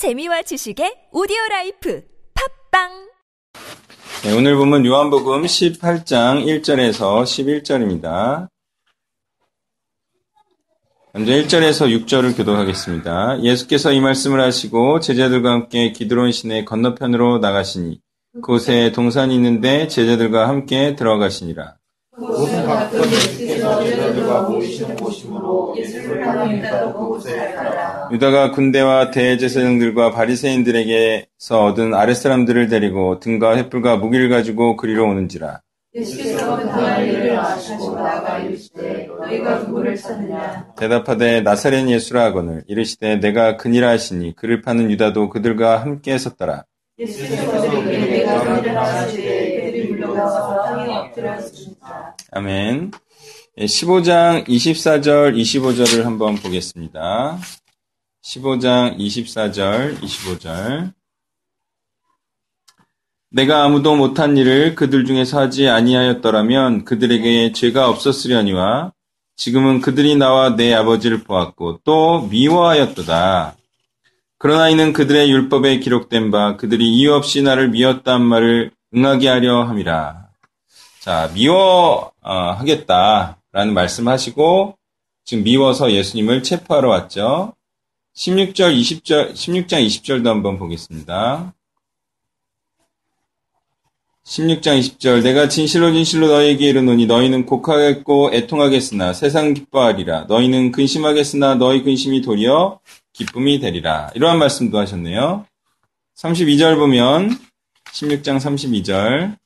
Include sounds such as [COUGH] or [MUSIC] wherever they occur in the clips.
재미와 지식의 오디오 라이프 팟빵 네, 오늘 보면 요한복음 18장 1절에서 11절입니다. 먼저 1절에서 6절을 교독하겠습니다. 예수께서 이 말씀을 하시고 제자들과 함께 기드론 시내 건너편으로 나가시니 그곳에 동산이 있는데 제자들과 함께 들어가시니라. 가끔 예수께서 제자들과 모이시는 곳이므로 예수를 파는 유다도 그곳을 알더라. 유다가 군대와 대제사장들과 바리새인들에게서 얻은 아랫사람들을 데리고 등과 횃불과 무기를 가지고 그리로 오는지라. 예수께서 그 당할 일을 아시고 나가 이르시되 너희가 누구를 찾느냐 대답하되 나사렛 예수라 하거늘 이르시되 내가 그니라 하시니 그를 파는 유다도 그들과 함께 섰더라. 예수께서 그들에게 내가 아시되 그들이 아멘. 15장 24절, 25절을 한번 보겠습니다. 15장 24절, 25절. 내가 아무도 못한 일을 그들 중에서 하지 아니하였더라면 그들에게 죄가 없었으려니와 지금은 그들이 나와 내 아버지를 보았고 또 미워하였도다. 그러나 이는 그들의 율법에 기록된 바 그들이 이유 없이 나를 미웠단 말을 응하게 하려 함이라. 자, 미워하겠다라는 말씀하시고 지금 미워서 예수님을 체포하러 왔죠. 16절, 20절, 16장 20절도 한번 보겠습니다. 16장 20절 내가 진실로 진실로 너희에게 이르노니 너희는 곡하겠고 애통하겠으나 세상 기뻐하리라 너희는 근심하겠으나 너희 근심이 도리어 기쁨이 되리라 이러한 말씀도 하셨네요. 32절 보면 16장 32절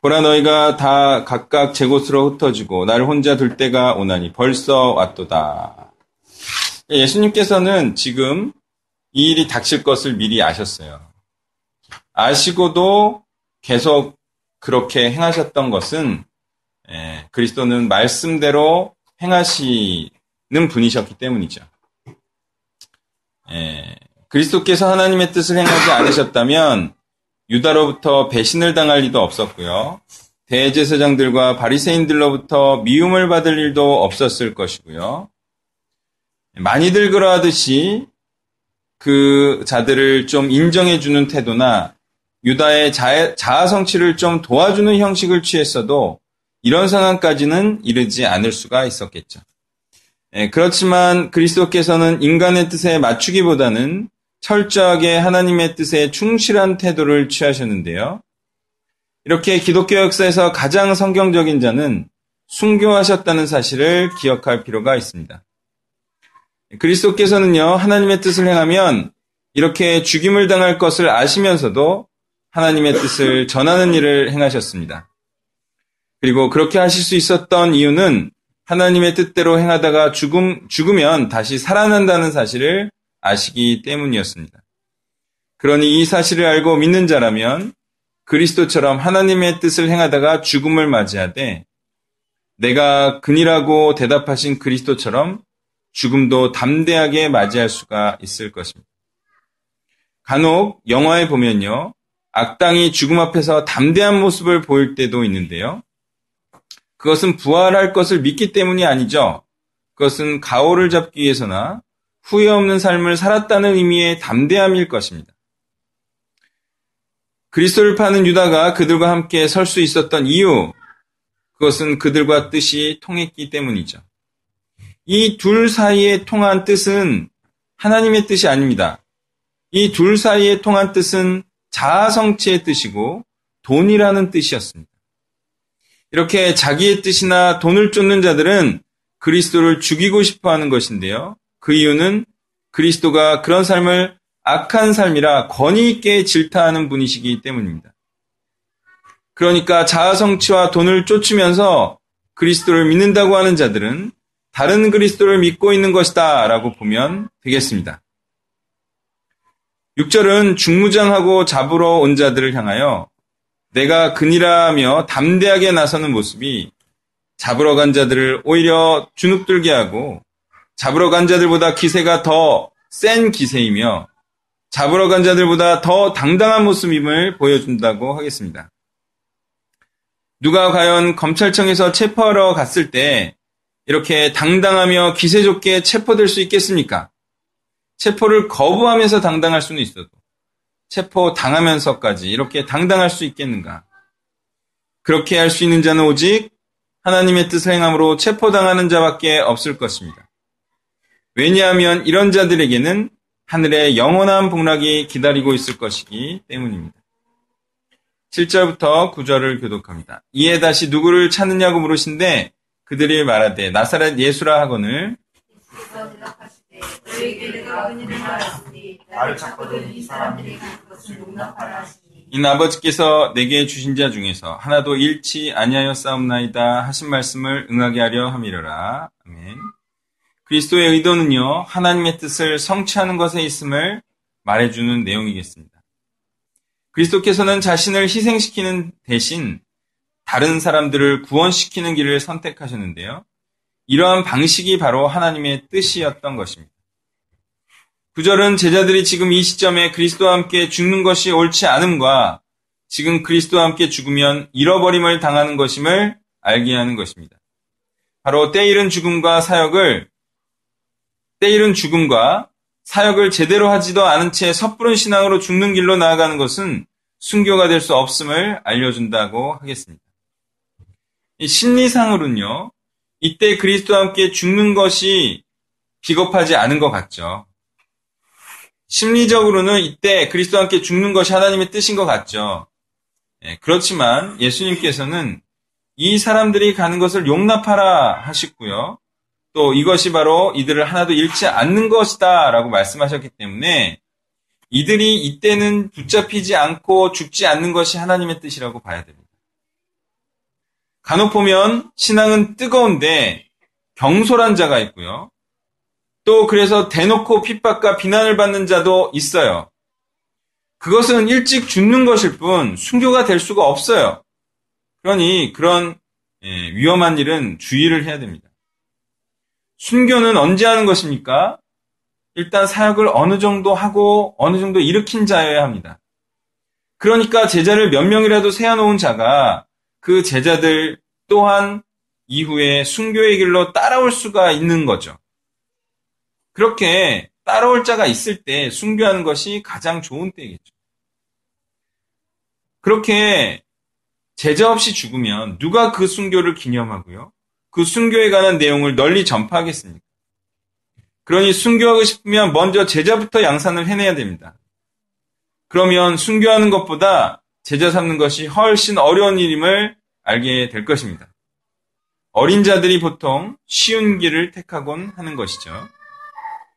보라 너희가 다 각각 제 곳으로 흩어지고 나를 혼자 둘 때가 오나니 벌써 왔도다. 예수님께서는 지금 이 일이 닥칠 것을 미리 아셨어요. 아시고도 계속 그렇게 행하셨던 것은 예, 그리스도는 말씀대로 행하시는 분이셨기 때문이죠. 예, 그리스도께서 하나님의 뜻을 행하지 않으셨다면 유다로부터 배신을 당할 일도 없었고요. 대제사장들과 바리새인들로부터 미움을 받을 일도 없었을 것이고요. 많이들 그러하듯이 그 자들을 좀 인정해 주는 태도나 유다의 자아, 자아 성취를 좀 도와주는 형식을 취했어도 이런 상황까지는 이르지 않을 수가 있었겠죠. 예, 그렇지만 그리스도께서는 인간의 뜻에 맞추기보다는 철저하게 하나님의 뜻에 충실한 태도를 취하셨는데요. 이렇게 기독교 역사에서 가장 성경적인 자는 순교하셨다는 사실을 기억할 필요가 있습니다. 그리스도께서는요, 하나님의 뜻을 행하면 이렇게 죽임을 당할 것을 아시면서도 하나님의 뜻을 전하는 일을 행하셨습니다. 그리고 그렇게 하실 수 있었던 이유는 하나님의 뜻대로 행하다가 죽음, 죽으면 다시 살아난다는 사실을 아시기 때문이었습니다. 그러니 이 사실을 알고 믿는 자라면 그리스도처럼 하나님의 뜻을 행하다가 죽음을 맞이하되 내가 근이라고 대답하신 그리스도처럼 죽음도 담대하게 맞이할 수가 있을 것입니다. 간혹 영화에 보면요. 악당이 죽음 앞에서 담대한 모습을 보일 때도 있는데요. 그것은 부활할 것을 믿기 때문이 아니죠. 그것은 가오를 잡기 위해서나 후회 없는 삶을 살았다는 의미의 담대함일 것입니다. 그리스도를 파는 유다가 그들과 함께 설 수 있었던 이유, 그것은 그들과 뜻이 통했기 때문이죠. 이 둘 사이에 통한 뜻은 하나님의 뜻이 아닙니다. 이 둘 사이에 통한 뜻은 자아성취의 뜻이고 돈이라는 뜻이었습니다. 이렇게 자기의 뜻이나 돈을 쫓는 자들은 그리스도를 죽이고 싶어 하는 것인데요. 그 이유는 그리스도가 그런 삶을 악한 삶이라 권위 있게 질타하는 분이시기 때문입니다. 그러니까 자아 성취와 돈을 쫓으면서 그리스도를 믿는다고 하는 자들은 다른 그리스도를 믿고 있는 것이다 라고 보면 되겠습니다. 6절은 중무장하고 잡으러 온 자들을 향하여 내가 근이라며 담대하게 나서는 모습이 잡으러 간 자들을 오히려 주눅들게 하고 잡으러 간 자들보다 기세가 더 센 기세이며 잡으러 간 자들보다 더 당당한 모습임을 보여준다고 하겠습니다. 누가 과연 검찰청에서 체포하러 갔을 때 이렇게 당당하며 기세 좋게 체포될 수 있겠습니까? 체포를 거부하면서 당당할 수는 있어도 체포 당하면서까지 이렇게 당당할 수 있겠는가? 그렇게 할 수 있는 자는 오직 하나님의 뜻을 행함으로 체포당하는 자밖에 없을 것입니다. 왜냐하면 이런 자들에게는 하늘의 영원한 복락이 기다리고 있을 것이기 때문입니다. 7절부터 9절을 교독합니다. 이에 다시 누구를 찾느냐고 물으신데 그들이 말하되 나사렛 예수라 하거늘 이 아버지께서 내게 주신 자 중에서 하나도 잃지 아니하여 싸움나이다 하신 말씀을 응하게 하려 함이러라. 아멘. 그리스도의 의도는요, 하나님의 뜻을 성취하는 것에 있음을 말해주는 내용이겠습니다. 그리스도께서는 자신을 희생시키는 대신 다른 사람들을 구원시키는 길을 선택하셨는데요. 이러한 방식이 바로 하나님의 뜻이었던 것입니다. 구절은 제자들이 지금 이 시점에 그리스도와 함께 죽는 것이 옳지 않음과 지금 그리스도와 함께 죽으면 잃어버림을 당하는 것임을 알게 하는 것입니다. 바로 때이른 죽음과 사역을 때이른 죽음과 사역을 제대로 하지도 않은 채 섣부른 신앙으로 죽는 길로 나아가는 것은 순교가 될 수 없음을 알려준다고 하겠습니다. 심리상으로는요, 이때 그리스도와 함께 죽는 것이 비겁하지 않은 것 같죠. 심리적으로는 이때 그리스도와 함께 죽는 것이 하나님의 뜻인 것 같죠. 예, 그렇지만 예수님께서는 이 사람들이 가는 것을 용납하라 하셨고요. 또 이것이 바로 이들을 하나도 잃지 않는 것이다 라고 말씀하셨기 때문에 이들이 이때는 붙잡히지 않고 죽지 않는 것이 하나님의 뜻이라고 봐야 됩니다. 간혹 보면 신앙은 뜨거운데 경솔한 자가 있고요. 또 그래서 대놓고 핍박과 비난을 받는 자도 있어요. 그것은 일찍 죽는 것일 뿐 순교가 될 수가 없어요. 그러니 그런 예, 위험한 일은 주의를 해야 됩니다. 순교는 언제 하는 것입니까? 일단 사역을 어느 정도 하고 어느 정도 일으킨 자여야 합니다. 그러니까 제자를 몇 명이라도 세워놓은 자가 그 제자들 또한 이후에 순교의 길로 따라올 수가 있는 거죠. 그렇게 따라올 자가 있을 때 순교하는 것이 가장 좋은 때겠죠. 그렇게 제자 없이 죽으면 누가 그 순교를 기념하고요? 그 순교에 관한 내용을 널리 전파하겠습니까? 그러니 순교하고 싶으면 먼저 제자부터 양산을 해내야 됩니다. 그러면 순교하는 것보다 제자 삼는 것이 훨씬 어려운 일임을 알게 될 것입니다. 어린 자들이 보통 쉬운 길을 택하곤 하는 것이죠.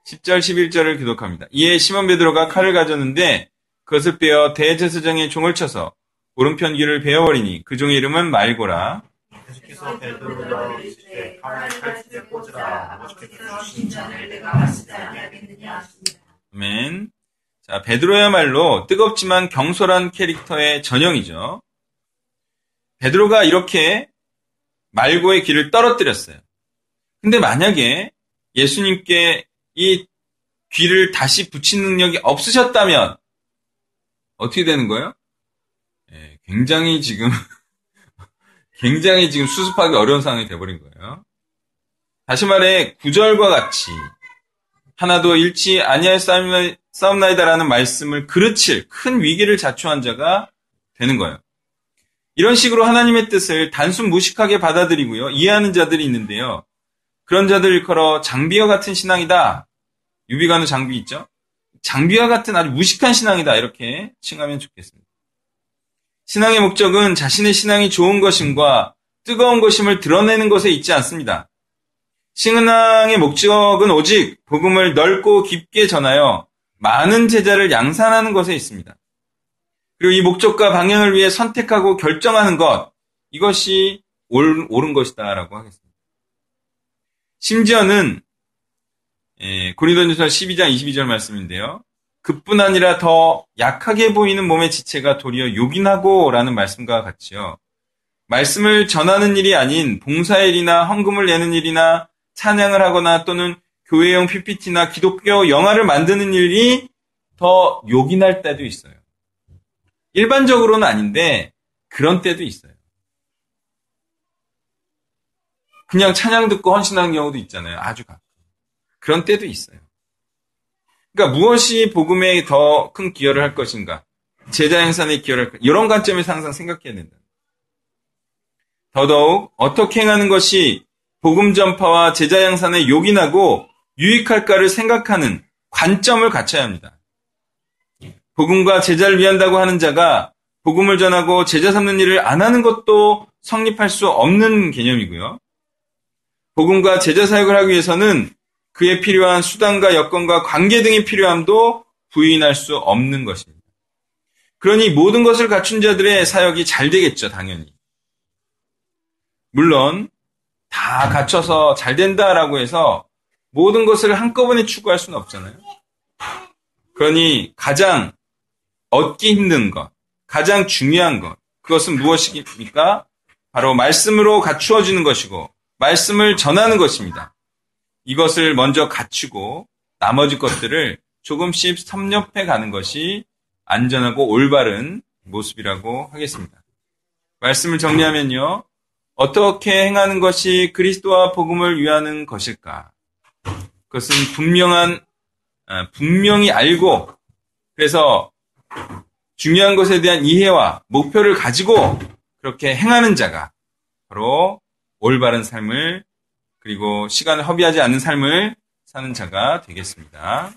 10절, 11절을 기록합니다. 이에 시몬 베드로가 칼을 가졌는데 그것을 빼어 대제사장의 종을 쳐서 오른편 귀를 베어버리니 그 종의 이름은 말고라. 예수께서 베드로를 이르시되 칼을 칼집에 꽂으라 아버지께서 주신 잔을 내가 마시지 아니하겠느냐 하십니다. 아멘. 자, 베드로야말로 뜨겁지만 경솔한 캐릭터의 전형이죠. 베드로가 이렇게 말고의 길을 떨어뜨렸어요. 근데 만약에 예수님께 이 귀를 다시 붙인 능력이 없으셨다면 어떻게 되는 거예요? 예, 굉장히 지금 [LAUGHS] 굉장히 지금 수습하기 어려운 상황이 돼버린 거예요. 다시 말해 구절과 같이 하나도 잃지 아니할 싸움나이다라는 말씀을 그르칠 큰 위기를 자초한 자가 되는 거예요. 이런 식으로 하나님의 뜻을 단순 무식하게 받아들이고요. 이해하는 자들이 있는데요. 그런 자들 일컬어 장비와 같은 신앙이다. 유비관의 장비 있죠? 장비와 같은 아주 무식한 신앙이다. 이렇게 칭하면 좋겠습니다. 신앙의 목적은 자신의 신앙이 좋은 것임과 뜨거운 것임을 드러내는 것에 있지 않습니다. 신앙의 목적은 오직 복음을 넓고 깊게 전하여 많은 제자를 양산하는 것에 있습니다. 그리고 이 목적과 방향을 위해 선택하고 결정하는 것, 이것이 옳은 것이다라고 하겠습니다. 심지어는 예, 고린도전서 12장 22절 말씀인데요. 그뿐 아니라 더 약하게 보이는 몸의 지체가 도리어 요긴하고라는 말씀과 같이요. 말씀을 전하는 일이 아닌 봉사일이나 헌금을 내는 일이나 찬양을 하거나 또는 교회용 PPT나 기독교 영화를 만드는 일이 더 요긴할 때도 있어요. 일반적으로는 아닌데 그런 때도 있어요. 그냥 찬양 듣고 헌신하는 경우도 있잖아요. 아주 가끔. 그런 때도 있어요. 그러니까 무엇이 복음에 더 큰 기여를 할 것인가? 제자 행산에 기여를 할 것인가? 이런 관점에서 항상 생각해야 된다. 더더욱 어떻게 행하는 것이 복음 전파와 제자 양산에 요긴하고 유익할까를 생각하는 관점을 갖춰야 합니다. 복음과 제자를 위한다고 하는 자가 복음을 전하고 제자 삼는 일을 안 하는 것도 성립할 수 없는 개념이고요. 복음과 제자 사역을 하기 위해서는 그에 필요한 수단과 여건과 관계 등이 필요함도 부인할 수 없는 것입니다. 그러니 모든 것을 갖춘 자들의 사역이 잘 되겠죠, 당연히. 물론 다 갖춰서 잘 된다라고 해서 모든 것을 한꺼번에 추구할 수는 없잖아요. 그러니 가장 얻기 힘든 것, 가장 중요한 것, 그것은 무엇입니까? 바로 말씀으로 갖추어지는 것이고, 말씀을 전하는 것입니다. 이것을 먼저 갖추고, 나머지 것들을 조금씩 섭렵해 가는 것이 안전하고 올바른 모습이라고 하겠습니다. 말씀을 정리하면요. 어떻게 행하는 것이 그리스도와 복음을 위하는 것일까? 그것은 분명한, 분명히 알고, 그래서 중요한 것에 대한 이해와 목표를 가지고 그렇게 행하는 자가 바로 올바른 삶을 그리고 시간을 허비하지 않는 삶을 사는 자가 되겠습니다.